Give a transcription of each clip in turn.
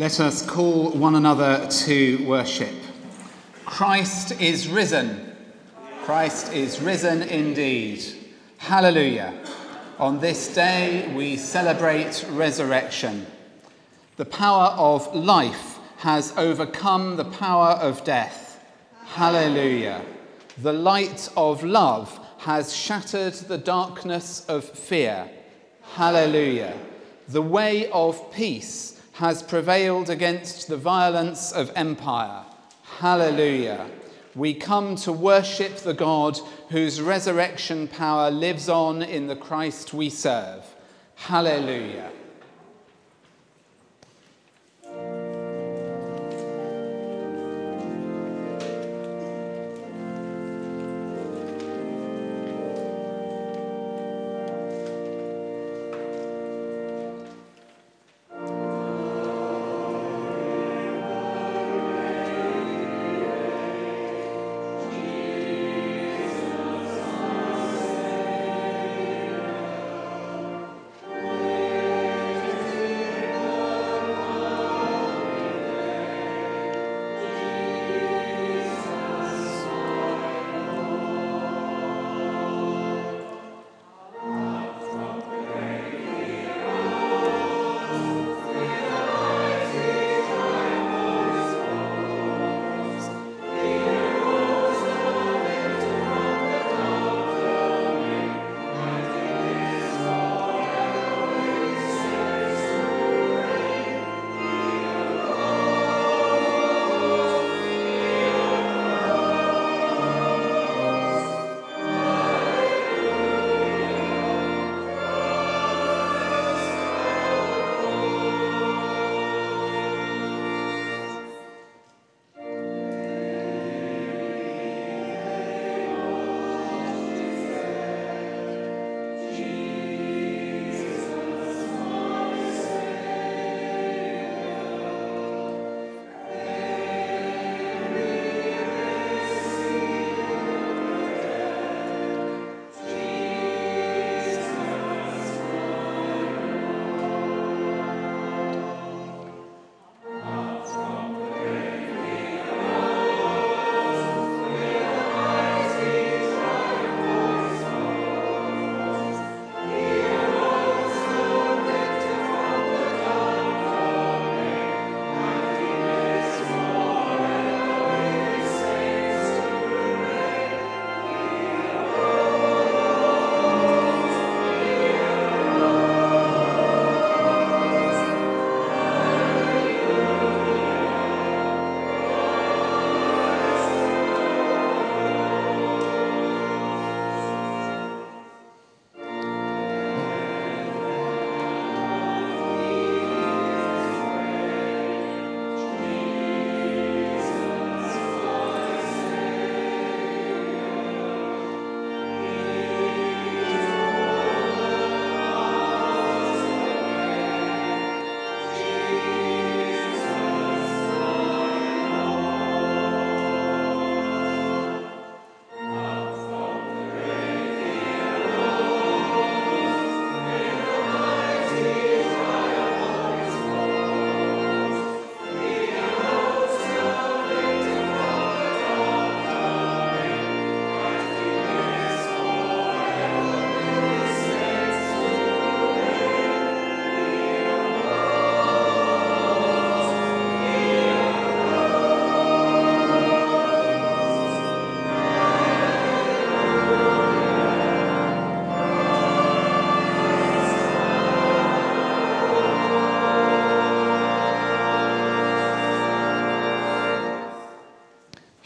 Let us call one another to worship. Christ is risen. Christ is risen indeed. Hallelujah. On this day we celebrate resurrection. The power of life has overcome the power of death. Hallelujah. The light of love has shattered the darkness of fear. Hallelujah. The way of peace has prevailed against the violence of empire. Hallelujah. We come to worship the God whose resurrection power lives on in the Christ we serve. Hallelujah.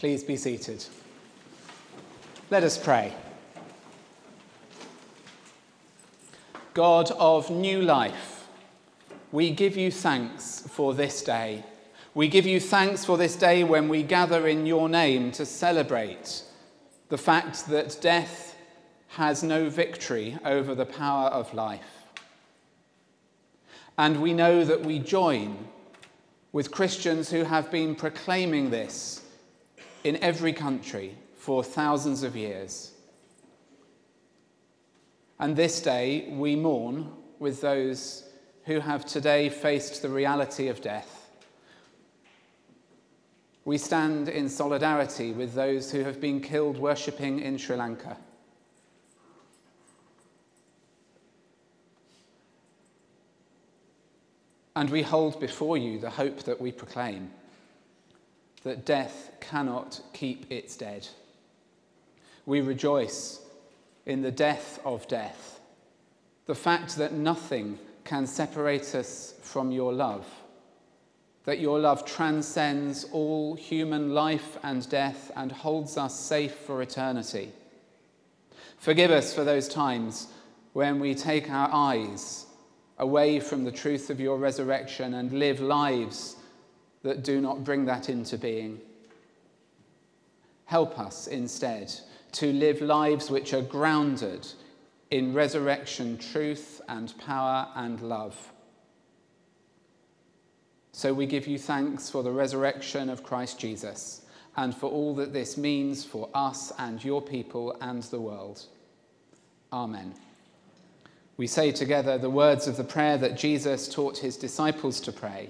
Please be seated. Let us pray. God of new life, we give you thanks for this day. We give you thanks for this day when we gather in your name to celebrate the fact that death has no victory over the power of life. And we know that we join with Christians who have been proclaiming this in every country for thousands of years. And this day we mourn with those who have today faced the reality of death. We stand in solidarity with those who have been killed worshipping in Sri Lanka. And we hold before you the hope that we proclaim that death cannot keep its dead. We rejoice in the death of death, the fact that nothing can separate us from your love, that your love transcends all human life and death and holds us safe for eternity. Forgive us for those times when we take our eyes away from the truth of your resurrection and live lives that do not bring that into being. Help us instead to live lives which are grounded in resurrection truth and power and love. So we give you thanks for the resurrection of Christ Jesus and for all that this means for us and your people and the world. Amen. We say together the words of the prayer that Jesus taught his disciples to pray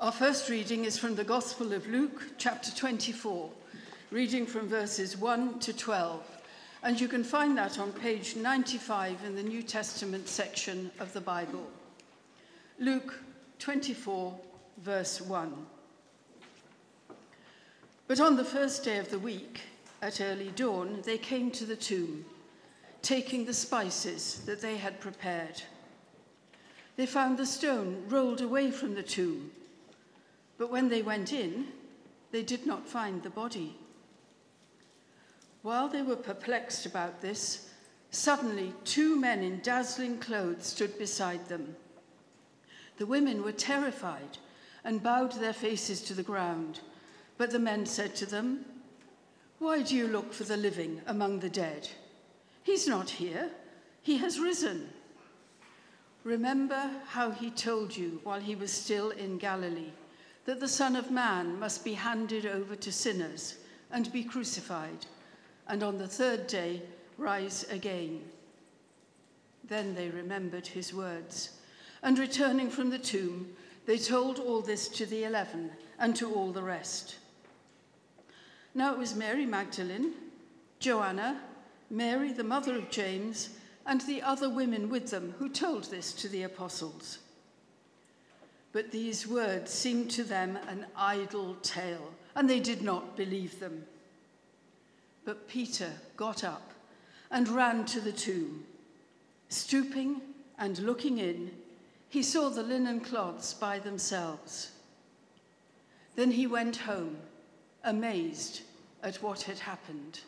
Our first reading is from the Gospel of Luke, chapter 24, reading from verses 1 to 12. And you can find that on page 95 in the New Testament section of the Bible. Luke 24, verse 1. But on the first day of the week, at early dawn, they came to the tomb, taking the spices that they had prepared. They found the stone rolled away from the tomb but when they went in, they did not find the body. While they were perplexed about this, suddenly two men in dazzling clothes stood beside them. The women were terrified and bowed their faces to the ground. But the men said to them, Why do you look for the living among the dead? He's not here, he has risen. Remember how he told you while he was still in Galilee that the Son of Man must be handed over to sinners and be crucified, and on the third day rise again. Then they remembered his words, and returning from the tomb, they told all this to the eleven and to all the rest. Now it was Mary Magdalene, Joanna, Mary, the mother of James, and the other women with them who told this to the apostles. But these words seemed to them an idle tale, and they did not believe them. But Peter got up and ran to the tomb. Stooping and looking in, he saw the linen cloths by themselves. Then he went home, amazed at what had happened.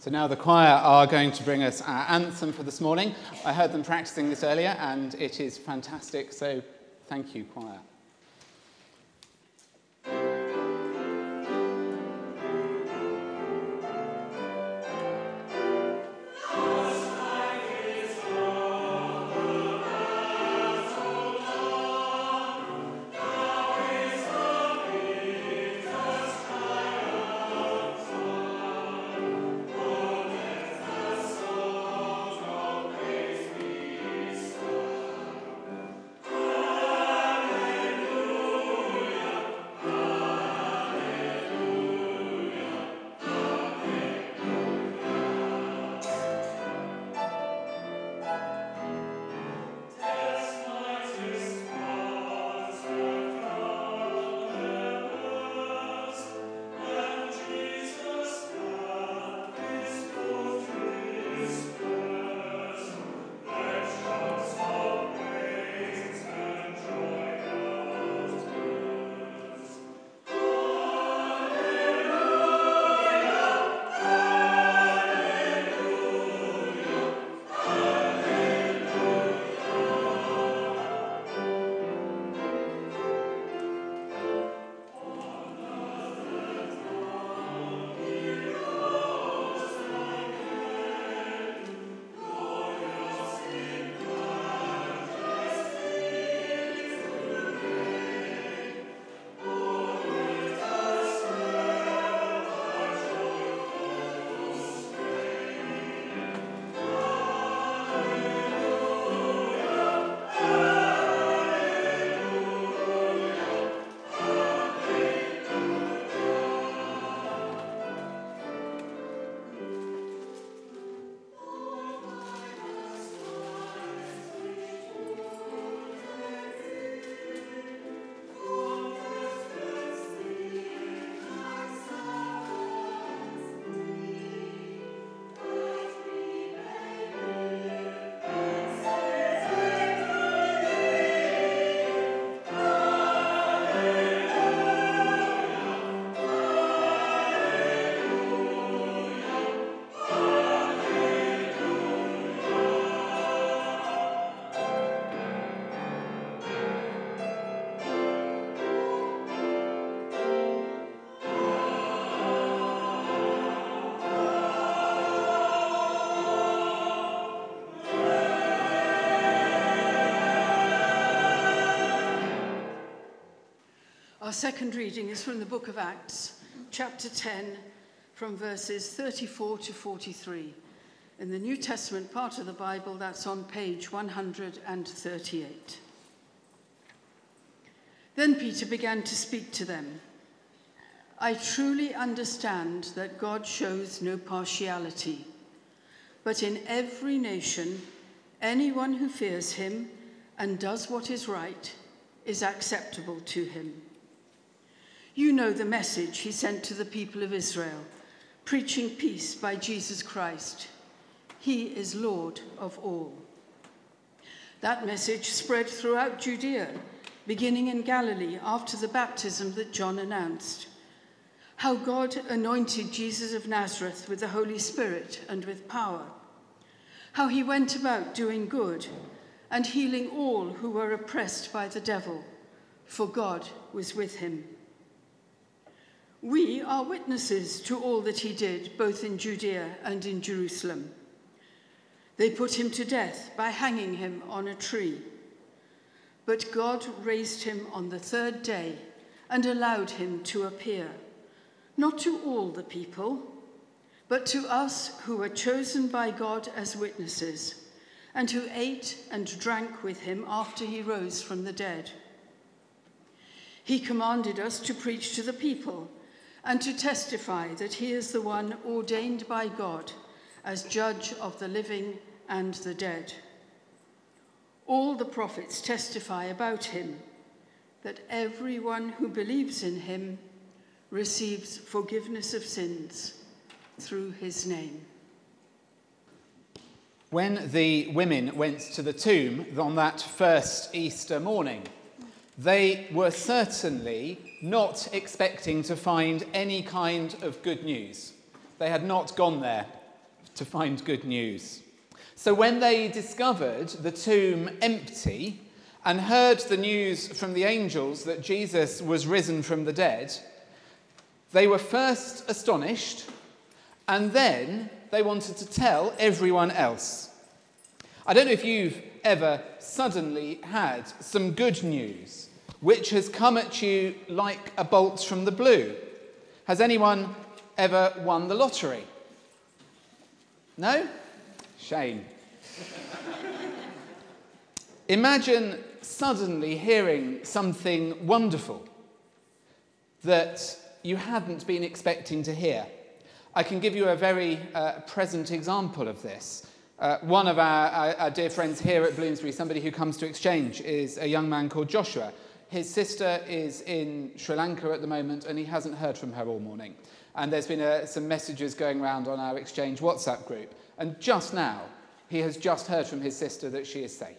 So now the choir are going to bring us our anthem for this morning. I heard them practicing this earlier and it is fantastic, so thank you, choir. Second reading is from the book of Acts, chapter 10, from verses 34 to 43. In the New Testament part of the Bible, that's on page 138. Then Peter began to speak to them. I truly understand that God shows no partiality, but in every nation, anyone who fears him and does what is right is acceptable to him. You know the message he sent to the people of Israel, preaching peace by Jesus Christ. He is Lord of all. That message spread throughout Judea, beginning in Galilee after the baptism that John announced. How God anointed Jesus of Nazareth with the Holy Spirit and with power. How he went about doing good and healing all who were oppressed by the devil, for God was with him. We are witnesses to all that he did, both in Judea and in Jerusalem. They put him to death by hanging him on a tree. But God raised him on the third day and allowed him to appear, not to all the people, but to us who were chosen by God as witnesses, and who ate and drank with him after he rose from the dead. He commanded us to preach to the people and to testify that he is the one ordained by God as judge of the living and the dead. All the prophets testify about him that everyone who believes in him receives forgiveness of sins through his name. When the women went to the tomb on that first Easter morning, they were certainly not expecting to find any kind of good news. They had not gone there to find good news. So when they discovered the tomb empty and heard the news from the angels that Jesus was risen from the dead, they were first astonished and then they wanted to tell everyone else. I don't know if you've ever suddenly had some good news which has come at you like a bolt from the blue. Has anyone ever won the lottery? No? Shame. Imagine suddenly hearing something wonderful that you hadn't been expecting to hear. I can give you a very uh, present example of this. Uh, one of our, our, our, dear friends here at Bloomsbury, somebody who comes to exchange, is a young man called Joshua. His sister is in Sri Lanka at the moment, and he hasn't heard from her all morning. And there's been uh, some messages going around on our exchange WhatsApp group. And just now, he has just heard from his sister that she is safe.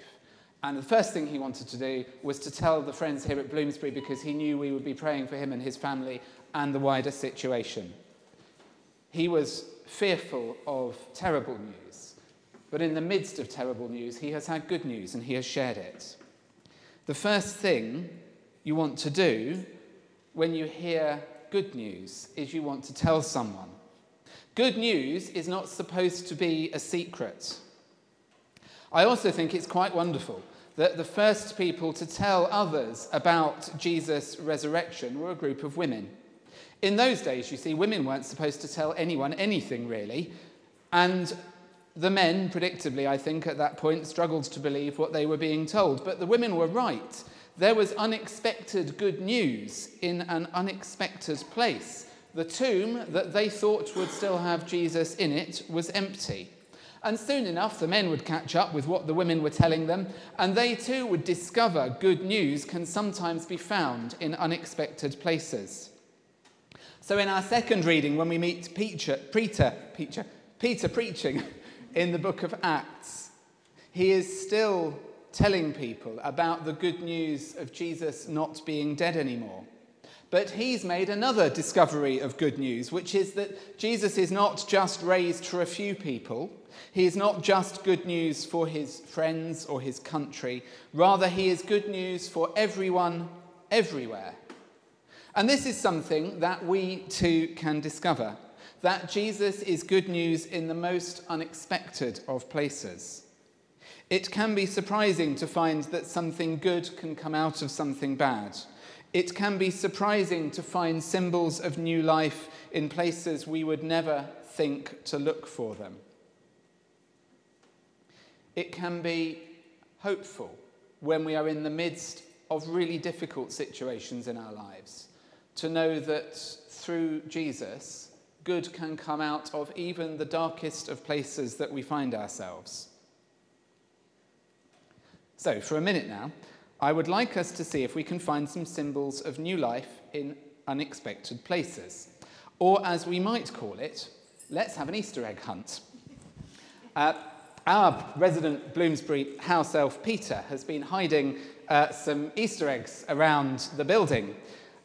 And the first thing he wanted to do was to tell the friends here at Bloomsbury because he knew we would be praying for him and his family and the wider situation. He was fearful of terrible news, but in the midst of terrible news, he has had good news and he has shared it. The first thing you want to do when you hear good news is you want to tell someone. Good news is not supposed to be a secret. I also think it's quite wonderful that the first people to tell others about Jesus' resurrection were a group of women. In those days, you see, women weren't supposed to tell anyone anything really, and the men, predictably, I think, at that point, struggled to believe what they were being told. But the women were right. There was unexpected good news in an unexpected place. The tomb that they thought would still have Jesus in it was empty. And soon enough, the men would catch up with what the women were telling them, and they too would discover good news can sometimes be found in unexpected places. So, in our second reading, when we meet Peter, Peter, Peter, Peter preaching in the book of Acts, he is still telling people about the good news of Jesus not being dead anymore. But he's made another discovery of good news, which is that Jesus is not just raised for a few people. He is not just good news for his friends or his country. Rather, he is good news for everyone, everywhere. And this is something that we too can discover that Jesus is good news in the most unexpected of places. It can be surprising to find that something good can come out of something bad. It can be surprising to find symbols of new life in places we would never think to look for them. It can be hopeful when we are in the midst of really difficult situations in our lives to know that through Jesus, good can come out of even the darkest of places that we find ourselves. So, for a minute now, I would like us to see if we can find some symbols of new life in unexpected places. Or, as we might call it, let's have an Easter egg hunt. Uh, our resident Bloomsbury house elf Peter has been hiding uh, some Easter eggs around the building.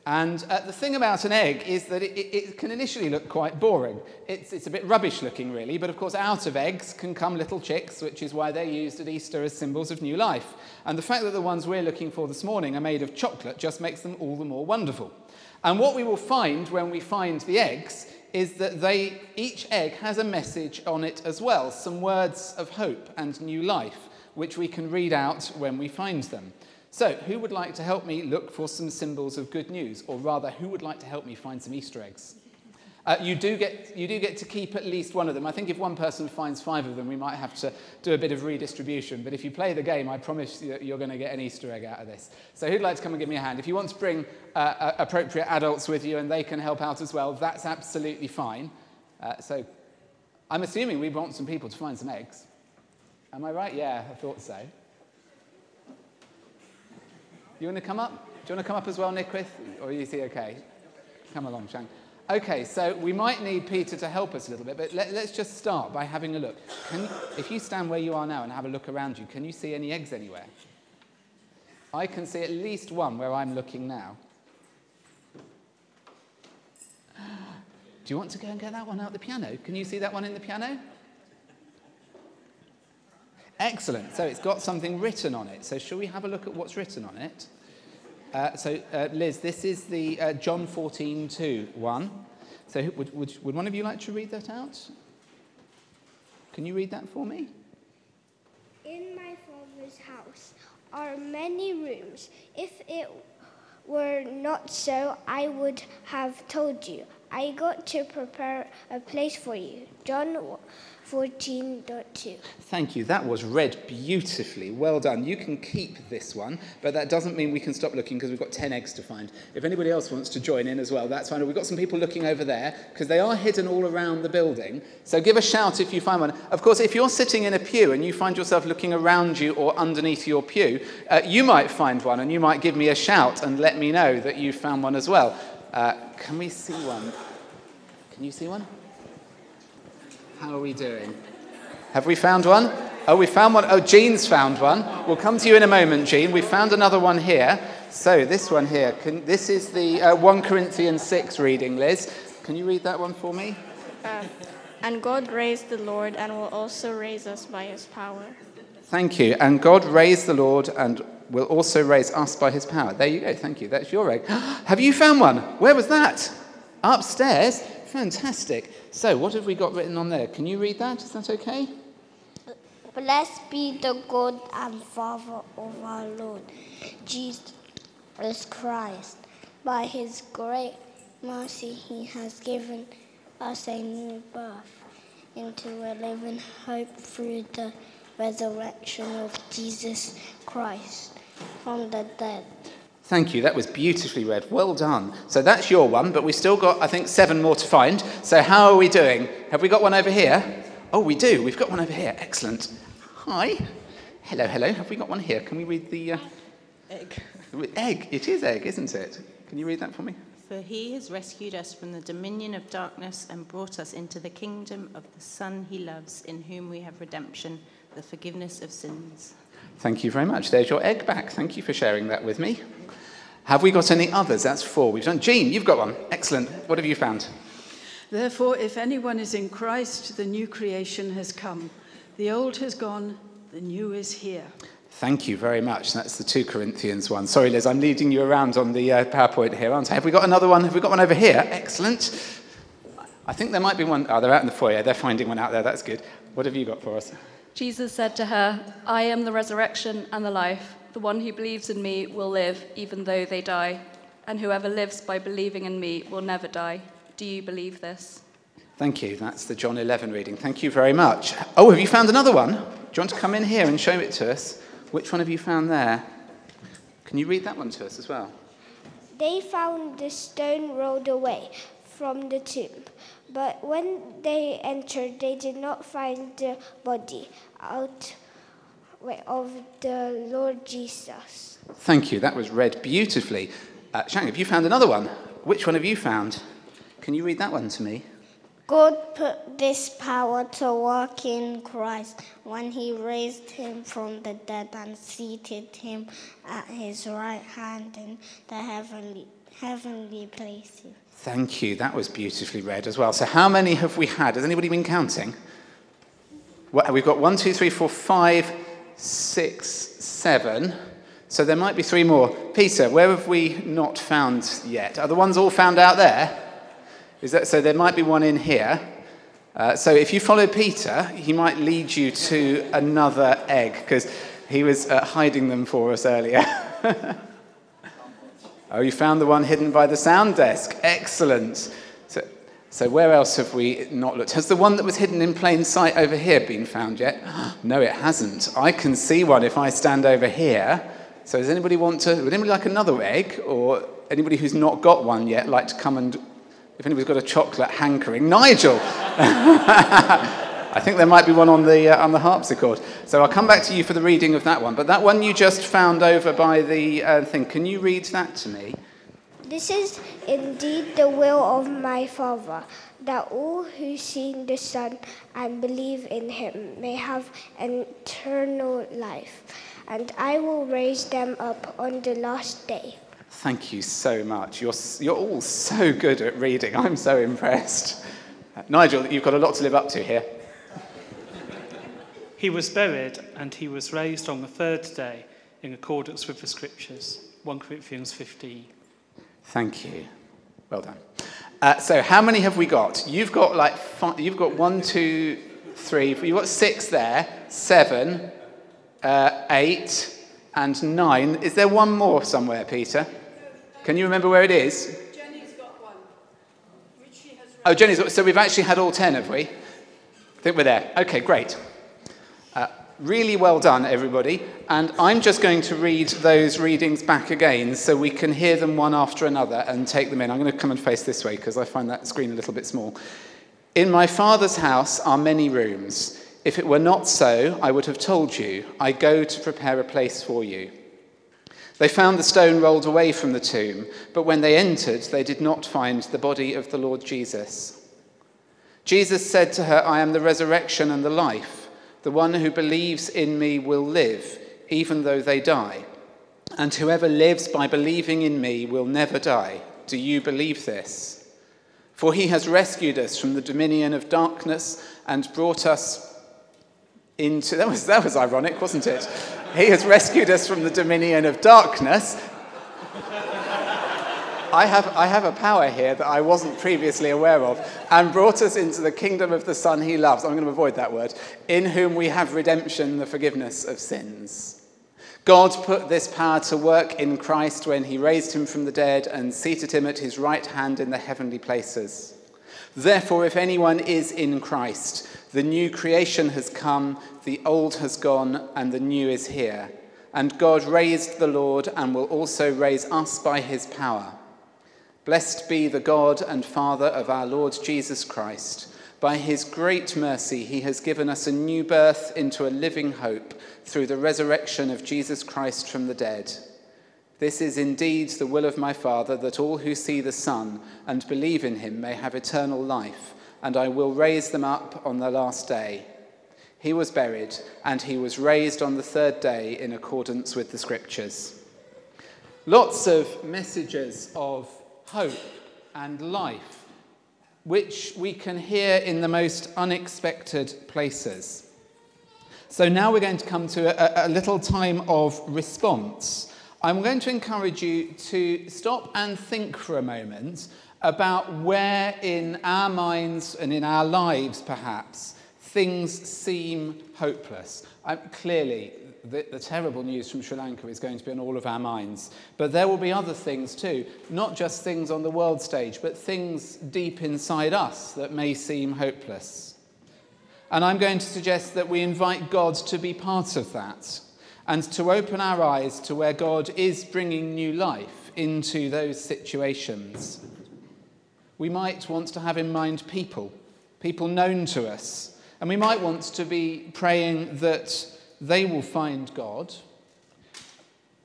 And uh, the thing about an egg is that it, it, can initially look quite boring. It's, it's a bit rubbish looking, really, but of course, out of eggs can come little chicks, which is why they're used at Easter as symbols of new life. And the fact that the ones we're looking for this morning are made of chocolate just makes them all the more wonderful. And what we will find when we find the eggs is that they, each egg has a message on it as well, some words of hope and new life, which we can read out when we find them. So, who would like to help me look for some symbols of good news? Or rather, who would like to help me find some Easter eggs? Uh, you, do get, you do get to keep at least one of them. I think if one person finds five of them, we might have to do a bit of redistribution. But if you play the game, I promise you you're going to get an Easter egg out of this. So who'd like to come and give me a hand? If you want to bring uh, uh, appropriate adults with you and they can help out as well, that's absolutely fine. Uh, so I'm assuming we want some people to find some eggs. Am I right? Yeah, I thought so. You want to come up? Do you want to come up as well, Nick? Or is he okay? Come along, Shang. Okay, so we might need Peter to help us a little bit, but let, us just start by having a look. If you stand where you are now and have a look around you, can you see any eggs anywhere? I can see at least one where I'm looking now. Do you want to go and get that one out the piano? Can you see that one in the piano? Excellent. So it's got something written on it. So shall we have a look at what's written on it? Uh, so, uh, Liz, this is the uh, John 14, 2 one. So would, would, would one of you like to read that out? Can you read that for me? In my Father's house are many rooms. If it were not so, I would have told you. I got to prepare a place for you. John 14.2. Thank you. That was read beautifully. Well done. You can keep this one, but that doesn't mean we can stop looking because we've got 10 eggs to find. If anybody else wants to join in as well, that's fine. We've got some people looking over there because they are hidden all around the building. So give a shout if you find one. Of course, if you're sitting in a pew and you find yourself looking around you or underneath your pew, uh, you might find one and you might give me a shout and let me know that you found one as well. Uh, can we see one? Can you see one? How are we doing? Have we found one? Oh, we found one. Oh, Jean's found one. We'll come to you in a moment, Jean. We found another one here. So, this one here, can, this is the uh, 1 Corinthians 6 reading, Liz. Can you read that one for me? Uh, and God raised the Lord and will also raise us by his power. Thank you. And God raised the Lord and will also raise us by his power. There you go. Thank you. That's your egg. Have you found one? Where was that? Upstairs? Fantastic. So, what have we got written on there? Can you read that? Is that okay? Blessed be the God and Father of our Lord Jesus Christ. By his great mercy, he has given us a new birth into a living hope through the resurrection of Jesus Christ from the dead. Thank you. That was beautifully read. Well done. So that's your one, but we've still got, I think, seven more to find. So how are we doing? Have we got one over here? Oh, we do. We've got one over here. Excellent. Hi. Hello, hello. Have we got one here? Can we read the. Uh... Egg. Egg. It is egg, isn't it? Can you read that for me? For he has rescued us from the dominion of darkness and brought us into the kingdom of the Son he loves, in whom we have redemption, the forgiveness of sins. Thank you very much. There's your egg back. Thank you for sharing that with me. Have we got any others? That's four. We've done. Jean, you've got one. Excellent. What have you found? Therefore, if anyone is in Christ, the new creation has come. The old has gone, the new is here. Thank you very much. That's the 2 Corinthians one. Sorry, Liz, I'm leading you around on the uh, PowerPoint here, aren't I? Have we got another one? Have we got one over here? Excellent. I think there might be one. Oh, they're out in the foyer. They're finding one out there. That's good. What have you got for us? Jesus said to her, I am the resurrection and the life. The one who believes in me will live even though they die, and whoever lives by believing in me will never die. Do you believe this? Thank you. That's the John 11 reading. Thank you very much. Oh, have you found another one? Do you want to come in here and show it to us? Which one have you found there? Can you read that one to us as well? They found the stone rolled away from the tomb, but when they entered, they did not find the body out of the Lord Jesus. Thank you. That was read beautifully. Uh, Shang, have you found another one? Which one have you found? Can you read that one to me? God put this power to work in Christ when he raised him from the dead and seated him at his right hand in the heavenly, heavenly places. Thank you. That was beautifully read as well. So, how many have we had? Has anybody been counting? Well, we've got one, two, three, four, five, six, seven. So there might be three more. Peter, where have we not found yet? Are the ones all found out there? Is that, so there might be one in here. Uh, so if you follow Peter, he might lead you to another egg because he was uh, hiding them for us earlier. oh, you found the one hidden by the sound desk. Excellent. So, where else have we not looked? Has the one that was hidden in plain sight over here been found yet? no, it hasn't. I can see one if I stand over here. So does anybody want to, would anybody like another egg? Or anybody who's not got one yet like to come and if anybody's got a chocolate hankering, Nigel. I think there might be one on the, uh, on the harpsichord. So I'll come back to you for the reading of that one. But that one you just found over by the uh, thing, can you read that to me? This is indeed the will of my Father, that all who see the Son and believe in him may have eternal life, and I will raise them up on the last day. Thank you so much. You're, you're all so good at reading. I'm so impressed. Uh, Nigel, you've got a lot to live up to here. He was buried and he was raised on the third day in accordance with the scriptures. 1 Corinthians 15. Thank you. Well done. Uh, so, how many have we got? You've got like five, you've got one, two, three. You've got six there, seven, uh, eight, and nine. Is there one more somewhere, Peter? Can you remember where it is? Jenny's got one, which she has. Oh, Jenny's. So we've actually had all ten, have we? I think we're there. Okay, great. Really well done, everybody. And I'm just going to read those readings back again so we can hear them one after another and take them in. I'm going to come and face this way because I find that screen a little bit small. In my Father's house are many rooms. If it were not so, I would have told you, I go to prepare a place for you. They found the stone rolled away from the tomb, but when they entered, they did not find the body of the Lord Jesus. Jesus said to her, I am the resurrection and the life. The one who believes in me will live, even though they die. And whoever lives by believing in me will never die. Do you believe this? For he has rescued us from the dominion of darkness and brought us into that was that was ironic, wasn't it? He has rescued us from the dominion of darkness. I have, I have a power here that I wasn't previously aware of, and brought us into the kingdom of the Son he loves. I'm going to avoid that word. In whom we have redemption, the forgiveness of sins. God put this power to work in Christ when he raised him from the dead and seated him at his right hand in the heavenly places. Therefore, if anyone is in Christ, the new creation has come, the old has gone, and the new is here. And God raised the Lord and will also raise us by his power. Blessed be the God and Father of our Lord Jesus Christ. By his great mercy, he has given us a new birth into a living hope through the resurrection of Jesus Christ from the dead. This is indeed the will of my Father, that all who see the Son and believe in him may have eternal life, and I will raise them up on the last day. He was buried, and he was raised on the third day in accordance with the Scriptures. Lots of messages of hope and life, which we can hear in the most unexpected places. So now we're going to come to a, a little time of response. I'm going to encourage you to stop and think for a moment about where in our minds and in our lives, perhaps, things seem hopeless. Um, clearly, the, the terrible news from Sri Lanka is going to be on all of our minds. But there will be other things too, not just things on the world stage, but things deep inside us that may seem hopeless. And I'm going to suggest that we invite God to be part of that and to open our eyes to where God is bringing new life into those situations. We might want to have in mind people, people known to us, and we might want to be praying that they will find God.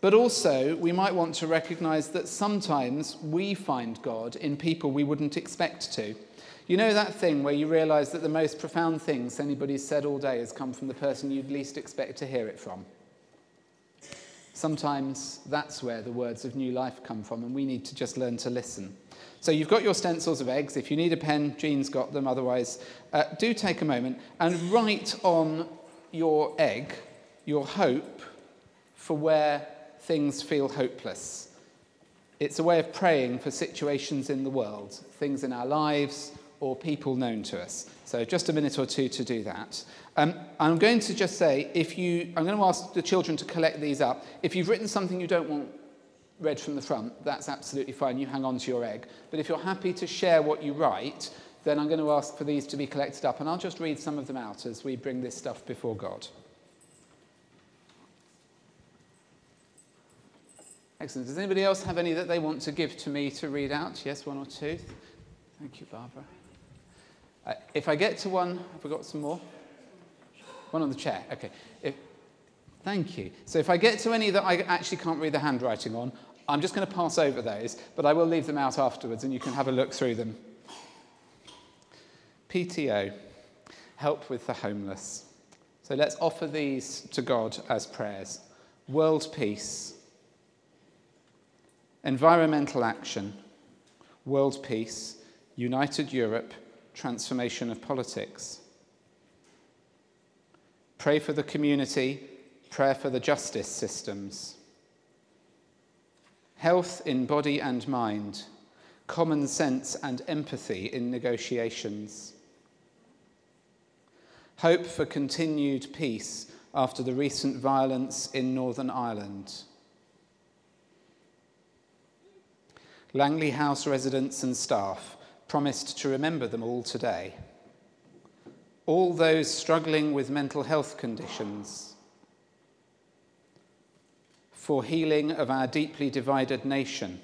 But also, we might want to recognize that sometimes we find God in people we wouldn't expect to. You know that thing where you realize that the most profound things anybody's said all day has come from the person you'd least expect to hear it from? Sometimes that's where the words of new life come from, and we need to just learn to listen. So you've got your stencils of eggs. If you need a pen, Jean's got them. Otherwise, uh, do take a moment and write on your egg your hope for where things feel hopeless. It's a way of praying for situations in the world, things in our lives, or people known to us. So just a minute or two to do that. Um, I'm going to just say, if you, I'm going to ask the children to collect these up. If you've written something you don't want read from the front, that's absolutely fine. You hang on to your egg. But if you're happy to share what you write, then I'm going to ask for these to be collected up. And I'll just read some of them out as we bring this stuff before God. Excellent. Does anybody else have any that they want to give to me to read out? Yes, one or two. Thank you, Barbara. Uh, if I get to one, have we got some more? One on the chair. Okay. If, thank you. So if I get to any that I actually can't read the handwriting on, I'm just going to pass over those, but I will leave them out afterwards and you can have a look through them. PTO, help with the homeless. So let's offer these to God as prayers. World peace, environmental action, world peace, united Europe, transformation of politics. Pray for the community, prayer for the justice systems. Health in body and mind, common sense and empathy in negotiations. Hope for continued peace after the recent violence in Northern Ireland. Langley House residents and staff promised to remember them all today. All those struggling with mental health conditions, for healing of our deeply divided nation,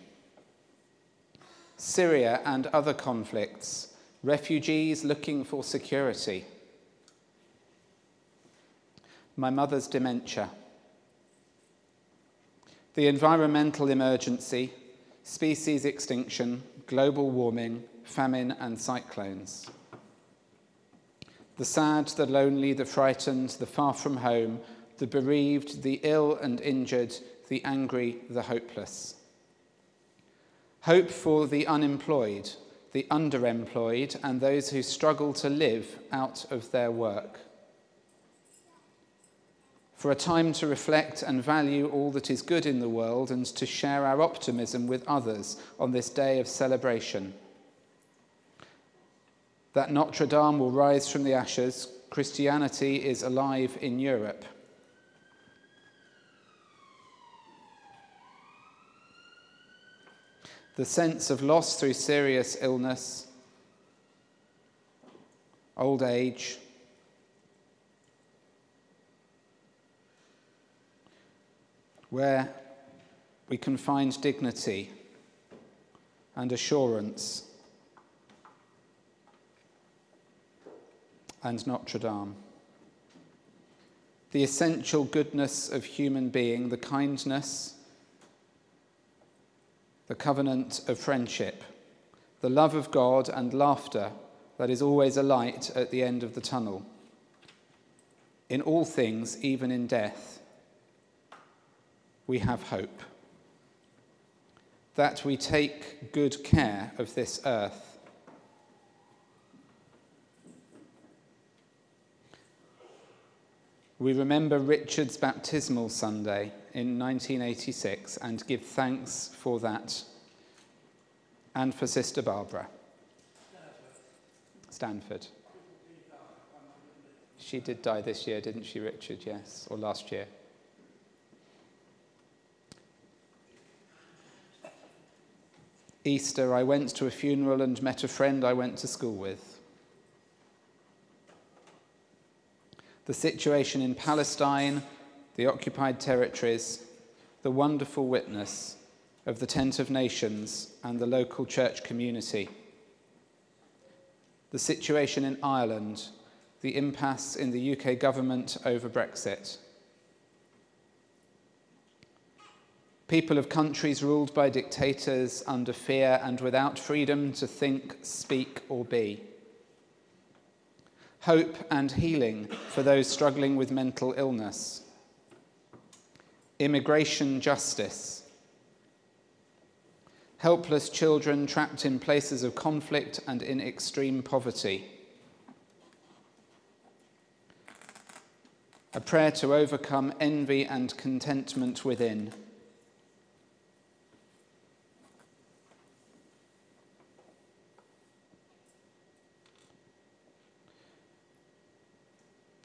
Syria and other conflicts, refugees looking for security, my mother's dementia, the environmental emergency, species extinction, global warming, famine, and cyclones. The sad, the lonely, the frightened, the far from home, the bereaved, the ill and injured, the angry, the hopeless. Hope for the unemployed, the underemployed, and those who struggle to live out of their work. For a time to reflect and value all that is good in the world and to share our optimism with others on this day of celebration. That Notre Dame will rise from the ashes, Christianity is alive in Europe. the sense of loss through serious illness, old age, where we can find dignity and assurance, and Notre Dame. The essential goodness of human being, the kindness, the covenant of friendship, the love of God and laughter that is always a light at the end of the tunnel. In all things, even in death, we have hope. That we take good care of this earth. We remember Richard's baptismal Sunday in 1986 and give thanks for that and for Sister Barbara. Stanford. She did die this year, didn't she, Richard? Yes, or last year. Easter, I went to a funeral and met a friend I went to school with. The situation in Palestine the occupied territories, the wonderful witness of the Tent of Nations and the local church community, the situation in Ireland, the impasse in the UK government over Brexit. People of countries ruled by dictators under fear and without freedom to think, speak, or be. Hope and healing for those struggling with mental illness immigration justice, helpless children trapped in places of conflict and in extreme poverty. A prayer to overcome envy and contentment within.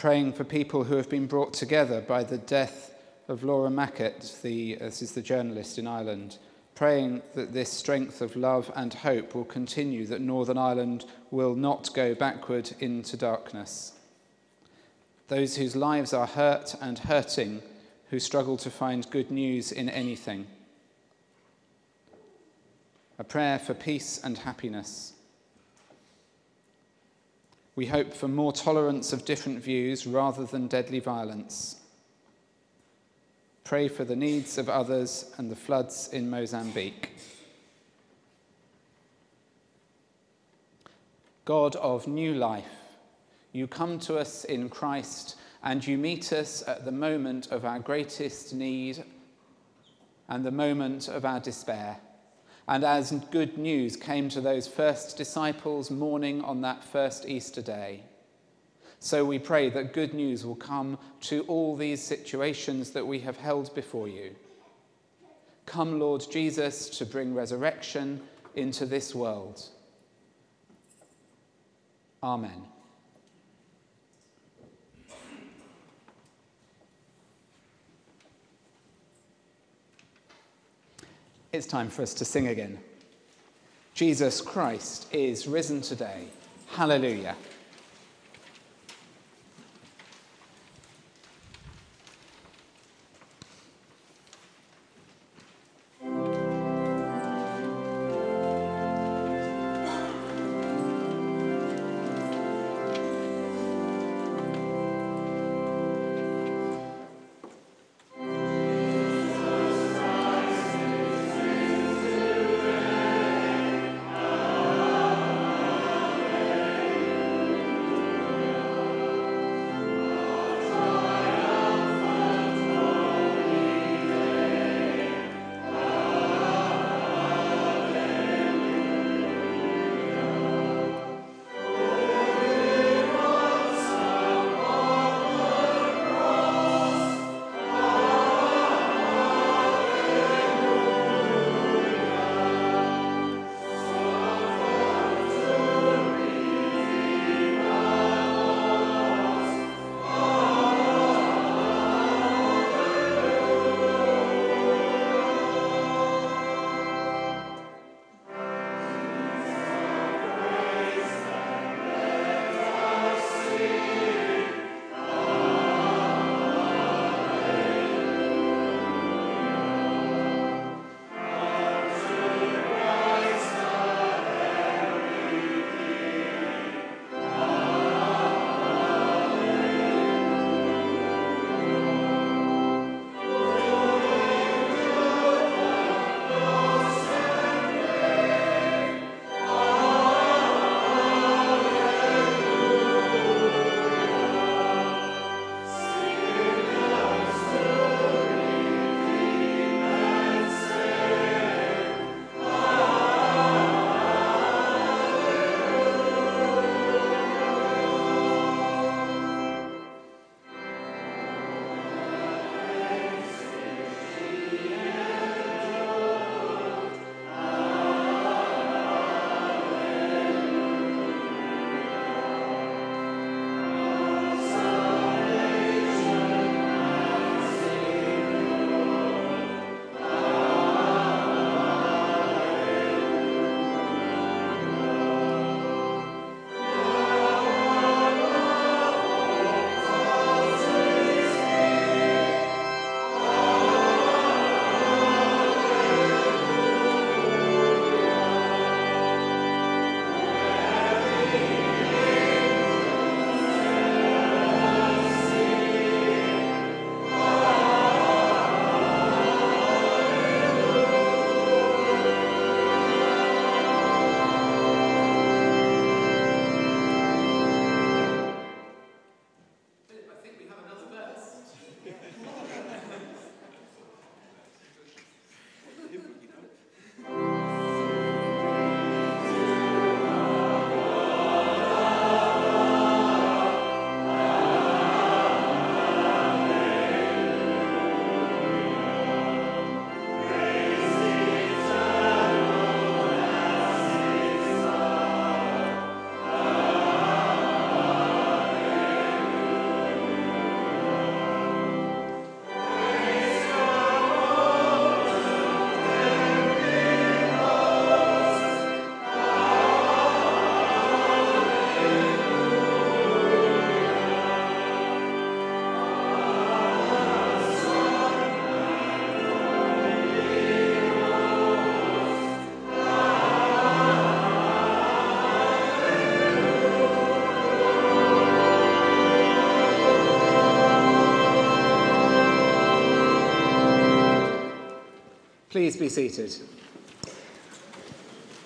Praying for people who have been brought together by the death of Laura Mackett, the, uh, this is the journalist in Ireland, praying that this strength of love and hope will continue, that Northern Ireland will not go backward into darkness. Those whose lives are hurt and hurting, who struggle to find good news in anything. A prayer for peace and happiness. We hope for more tolerance of different views rather than deadly violence. Pray for the needs of others and the floods in Mozambique. God of new life, you come to us in Christ and you meet us at the moment of our greatest need and the moment of our despair. And as good news came to those first disciples mourning on that first Easter day, So we pray that good news will come to all these situations that we have held before you. Come, Lord Jesus, to bring resurrection into this world. Amen. It's time for us to sing again. Jesus Christ is risen today. Hallelujah. Please be seated.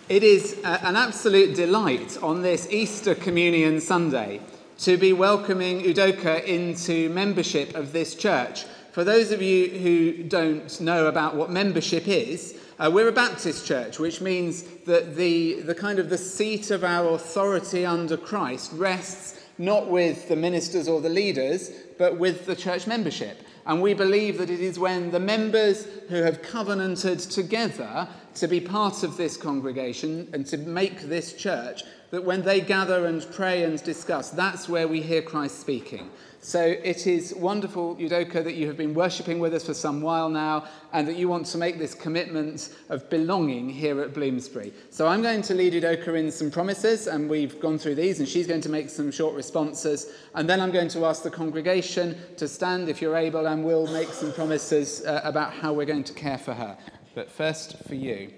It is uh, an absolute delight on this Easter Communion Sunday to be welcoming Udoka into membership of this church. For those of you who don't know about what membership is, uh, we're a Baptist church, which means that the, the kind of the seat of our authority under Christ rests not with the ministers or the leaders, but with the church membership. And we believe that it is when the members who have covenanted together to be part of this congregation and to make this church, that when they gather and pray and discuss, that's where we hear Christ speaking. So it is wonderful, Udoka, that you have been worshipping with us for some while now and that you want to make this commitment of belonging here at Bloomsbury. So I'm going to lead Udoka in some promises, and we've gone through these, and she's going to make some short responses. And then I'm going to ask the congregation to stand if you're able, and we'll make some promises uh, about how we're going to care for her. But first, for you.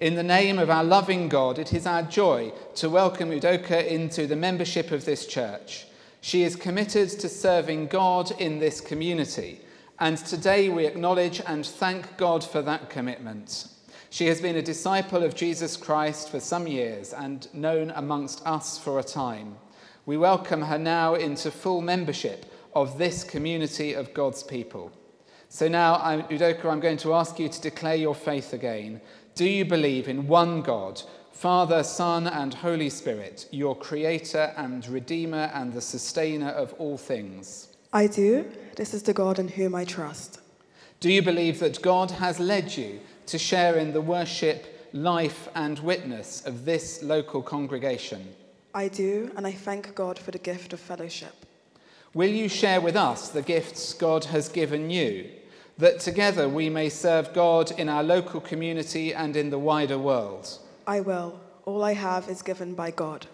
In the name of our loving God, it is our joy to welcome Udoka into the membership of this church. She is committed to serving God in this community, and today we acknowledge and thank God for that commitment. She has been a disciple of Jesus Christ for some years and known amongst us for a time. We welcome her now into full membership of this community of God's people. So now, I'm, Udoka, I'm going to ask you to declare your faith again. Do you believe in one God? Father, Son, and Holy Spirit, your Creator and Redeemer and the Sustainer of all things. I do. This is the God in whom I trust. Do you believe that God has led you to share in the worship, life, and witness of this local congregation? I do, and I thank God for the gift of fellowship. Will you share with us the gifts God has given you, that together we may serve God in our local community and in the wider world? I will. All I have is given by God.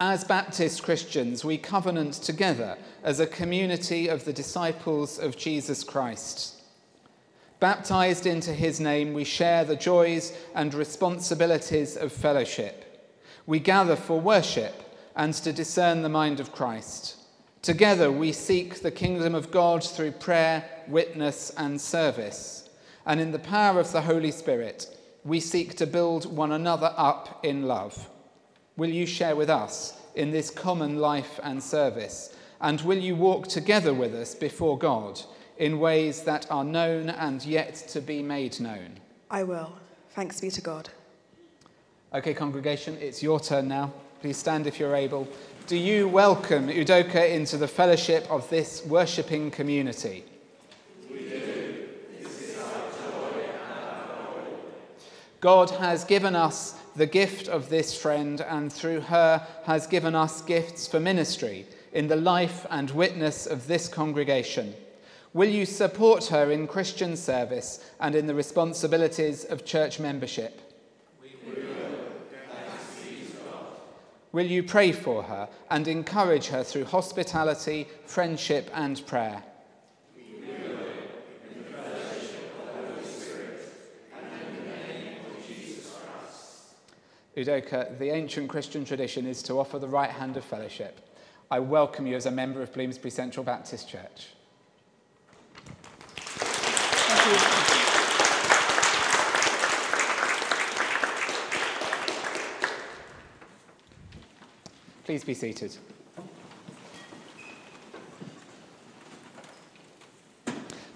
As Baptist Christians, we covenant together as a community of the disciples of Jesus Christ. Baptized into his name, we share the joys and responsibilities of fellowship. We gather for worship and to discern the mind of Christ. Together, we seek the kingdom of God through prayer, witness, and service. And in the power of the Holy Spirit, we seek to build one another up in love. Will you share with us in this common life and service? And will you walk together with us before God in ways that are known and yet to be made known? I will. Thanks be to God. Okay, congregation, it's your turn now. Please stand if you're able. Do you welcome Udoka into the fellowship of this worshipping community? We do. God has given us the gift of this friend, and through her has given us gifts for ministry in the life and witness of this congregation. Will you support her in Christian service and in the responsibilities of church membership? Will you pray for her and encourage her through hospitality, friendship, and prayer? Udoka, the ancient Christian tradition is to offer the right hand of fellowship. I welcome you as a member of Bloomsbury Central Baptist Church. Please be seated.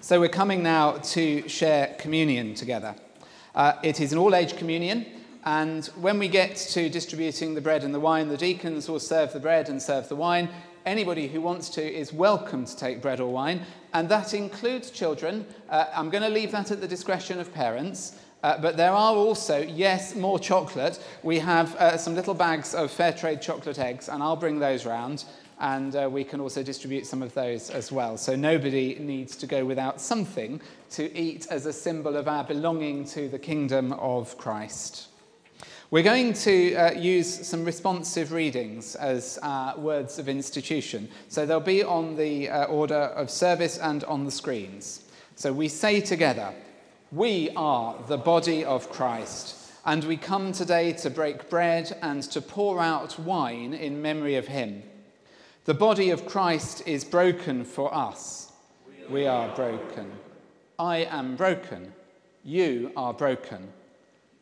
So, we're coming now to share communion together. Uh, it is an all age communion. And when we get to distributing the bread and the wine, the deacons will serve the bread and serve the wine. Anybody who wants to is welcome to take bread or wine, and that includes children. Uh, I'm going to leave that at the discretion of parents. Uh, but there are also, yes, more chocolate. We have uh, some little bags of fair trade chocolate eggs, and I'll bring those round, and uh, we can also distribute some of those as well. So nobody needs to go without something to eat as a symbol of our belonging to the kingdom of Christ. We're going to uh, use some responsive readings as uh, words of institution. So they'll be on the uh, order of service and on the screens. So we say together, We are the body of Christ, and we come today to break bread and to pour out wine in memory of him. The body of Christ is broken for us. We are broken. I am broken. You are broken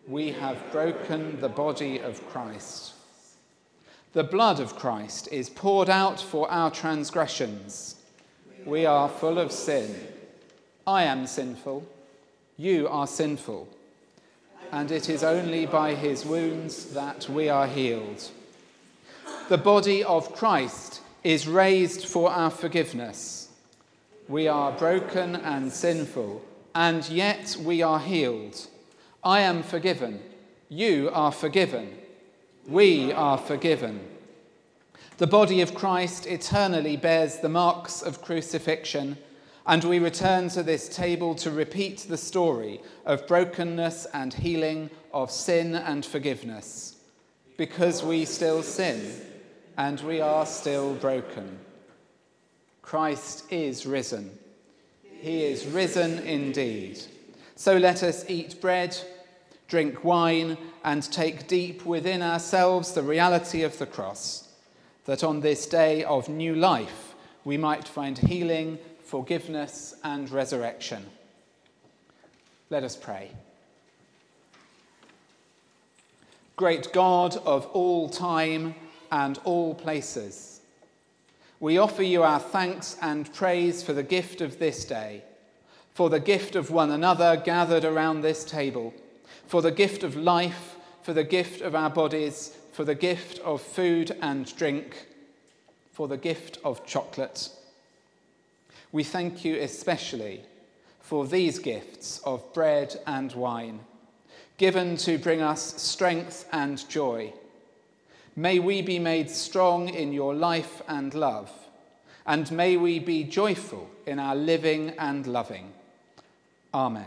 we have broken the body of Christ. The blood of Christ is poured out for our transgressions. We are full of sin. I am sinful. You are sinful. And it is only by his wounds that we are healed. The body of Christ is raised for our forgiveness. We are broken and sinful, and yet we are healed. I am forgiven. You are forgiven. We are forgiven. The body of Christ eternally bears the marks of crucifixion, and we return to this table to repeat the story of brokenness and healing, of sin and forgiveness, because we still sin and we are still broken. Christ is risen. He is risen indeed. So let us eat bread, drink wine, and take deep within ourselves the reality of the cross, that on this day of new life we might find healing, forgiveness, and resurrection. Let us pray. Great God of all time and all places, we offer you our thanks and praise for the gift of this day, for the gift of one another gathered around this table, for the gift of life, for the gift of our bodies, for the gift of food and drink, for the gift of chocolate. We thank you especially for these gifts of bread and wine, given to bring us strength and joy May we be made strong in your life and love, and may we be joyful in our living and loving. Amen.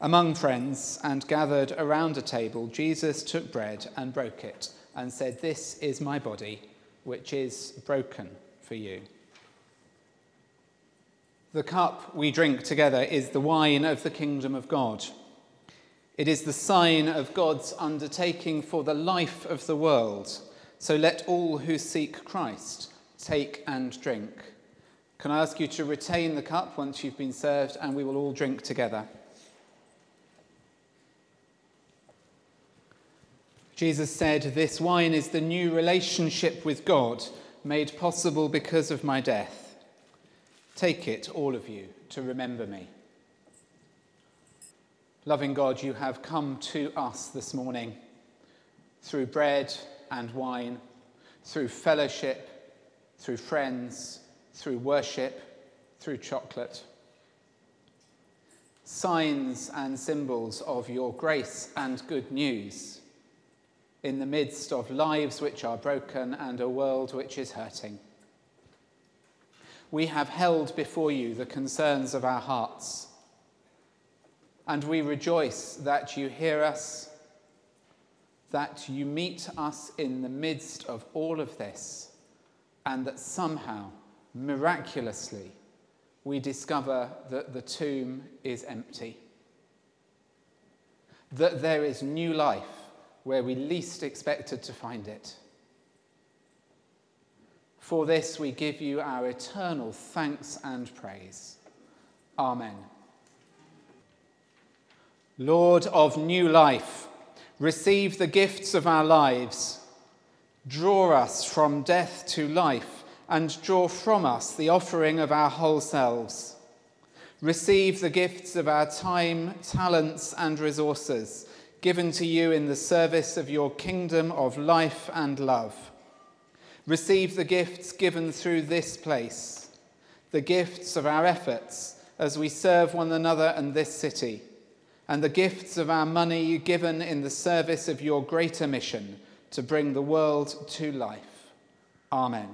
Among friends and gathered around a table, Jesus took bread and broke it and said, This is my body, which is broken for you. The cup we drink together is the wine of the kingdom of God. It is the sign of God's undertaking for the life of the world. So let all who seek Christ take and drink. Can I ask you to retain the cup once you've been served, and we will all drink together? Jesus said, This wine is the new relationship with God made possible because of my death. Take it, all of you, to remember me. Loving God, you have come to us this morning through bread and wine, through fellowship, through friends, through worship, through chocolate. Signs and symbols of your grace and good news in the midst of lives which are broken and a world which is hurting. We have held before you the concerns of our hearts and we rejoice that you hear us, that you meet us in the midst of all of this, and that somehow, miraculously, we discover that the tomb is empty. That there is new life where we least expected to find it. For this, we give you our eternal thanks and praise. Amen. Lord of new life, receive the gifts of our lives. Draw us from death to life and draw from us the offering of our whole selves. Receive the gifts of our time, talents, and resources given to you in the service of your kingdom of life and love. Receive the gifts given through this place, the gifts of our efforts as we serve one another and this city and the gifts of our money given in the service of your greater mission to bring the world to life. Amen.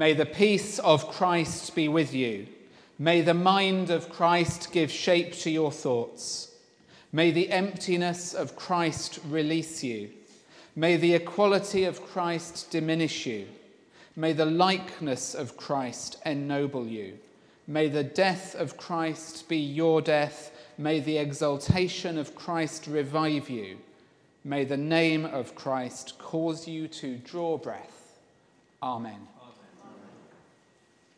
May the peace of Christ be with you. May the mind of Christ give shape to your thoughts. May the emptiness of Christ release you. May the equality of Christ diminish you. May the likeness of Christ ennoble you. May the death of Christ be your death. May the exaltation of Christ revive you. May the name of Christ cause you to draw breath. Amen.